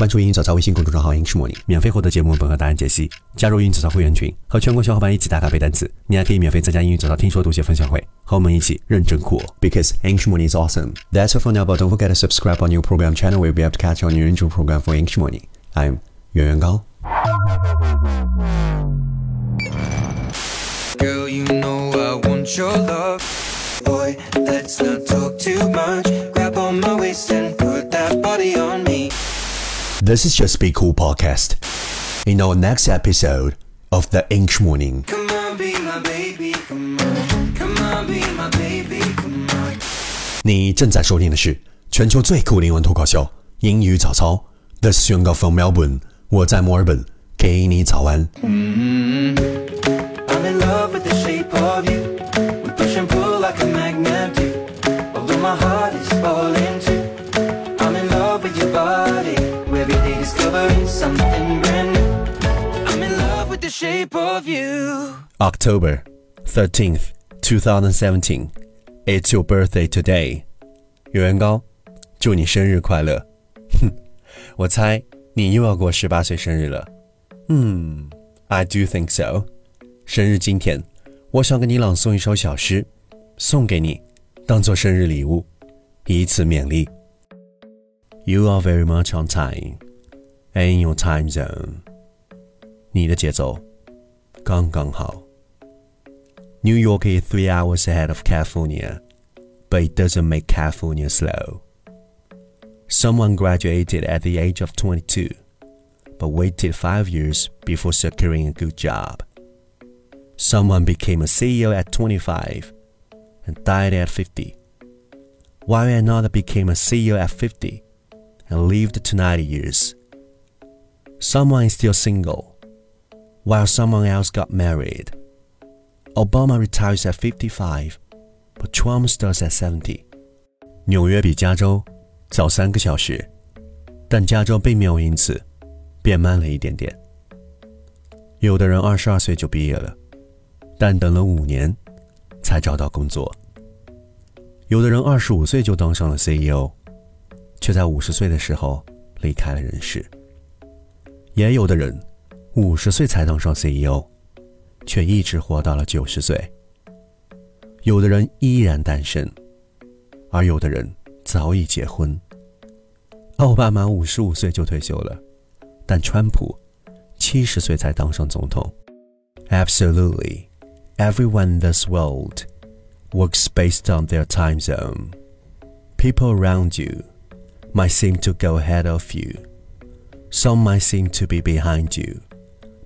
关注“英语早操”微信公众账号“英式模拟”，免费获得节目本和答案解析。加入“英语早操”会员群，和全国小伙伴一起打卡背单词。你还可以免费参加“英语早操”听说读写分享会，和我们一起认真酷。Because English Morning is awesome. That's all for now, but don't forget to subscribe on your program channel. We'll be able to catch on your intro program for English Morning. I'm 袁元高。Girl, you know I want your love. Boy, let's not talk too much. Grab on my waist and This is Just Be Cool podcast. In our next episode of the English Morning. Come on, be my baby, come on. Come on, be my baby, come on. 你正在收听的是全球最酷灵魂脱口秀英语早操。This is 宣告 from Melbourne，我在墨尔本，给你早安。 I'm October 13th, 2017. It's your birthday today. 袁元高，祝你生日快乐。哼，我猜你又要过十八岁生日了。嗯，I do think so。生日今天，我想给你朗诵一首小诗，送给你，当做生日礼物，以此勉励。You are very much on time, and in your time zone。你的节奏 刚刚好。New York is three hours ahead of California, but it doesn't make California slow. Someone graduated at the age of 22, but waited five years before securing a good job. Someone became a CEO at 25 and died at 50, while another became a CEO at 50 and lived to 90 years. Someone is still single, while someone else got married. Obama retires at 55, but Trump starts at 70. 纽约比加州早三个小时，但加州并没有因此变慢了一点点。有的人二十二岁就毕业了，但等了五年才找到工作；有的人二十五岁就当上了 CEO，却在五十岁的时候离开了人世；也有的人五十岁才当上 CEO。却一直活到了九十岁。有的人依然单身，而有的人早已结婚。奥巴马五十五岁就退休了，但川普七十岁才当上总统。Absolutely, everyone in this world works based on their time zone. People around you might seem to go ahead of you. Some might seem to be behind you,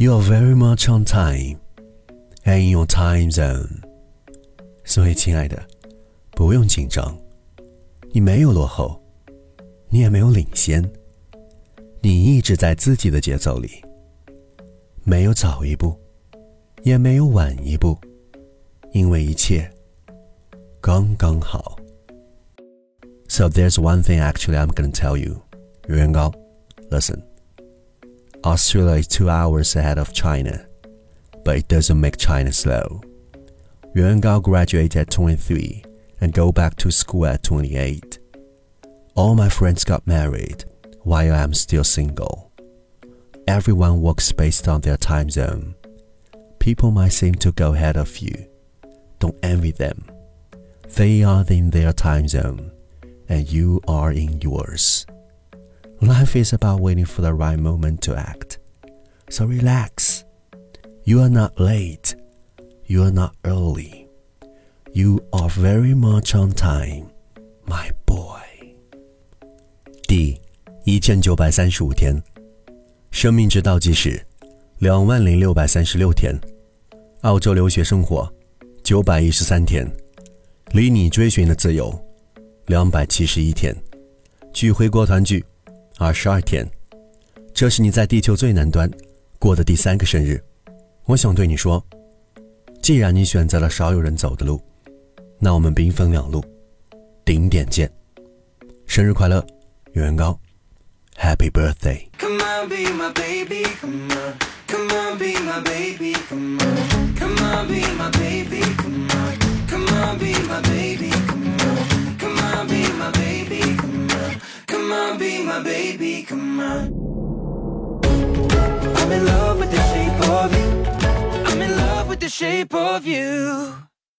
You are very much on time and in your time zone. 所以，亲爱的，不用紧张，你没有落后，你也没有领先，你一直在自己的节奏里，没有早一步，也没有晚一步，因为一切刚刚好。So there's one thing actually I'm gonna tell you, 袁高 listen. Australia is two hours ahead of China, but it doesn't make China slow. Yuan Gao graduated at 23 and go back to school at 28. All my friends got married while I'm still single. Everyone works based on their time zone. People might seem to go ahead of you. Don't envy them. They are in their time zone, and you are in yours. Life is about waiting for the right moment to act. So relax. You are not late. You are not early. You are very much on time, my boy. 第一千九百三十五天，生命值倒计时两万零六百三十六天，澳洲留学生活九百一十三天，离你追寻的自由两百七十一天，去回国团聚二十二天。这是你在地球最南端过的第三个生日。我想对你说，既然你选择了少有人走的路，那我们兵分两路，顶点见。生日快乐，元高，Happy Birthday！Come on, be my baby, come on. Come on, be my baby, come on. Come on, be my baby, come on. Come on, be my baby, come on. Baby, come on. I'm in love with the shape of you. I'm in love with the shape of you.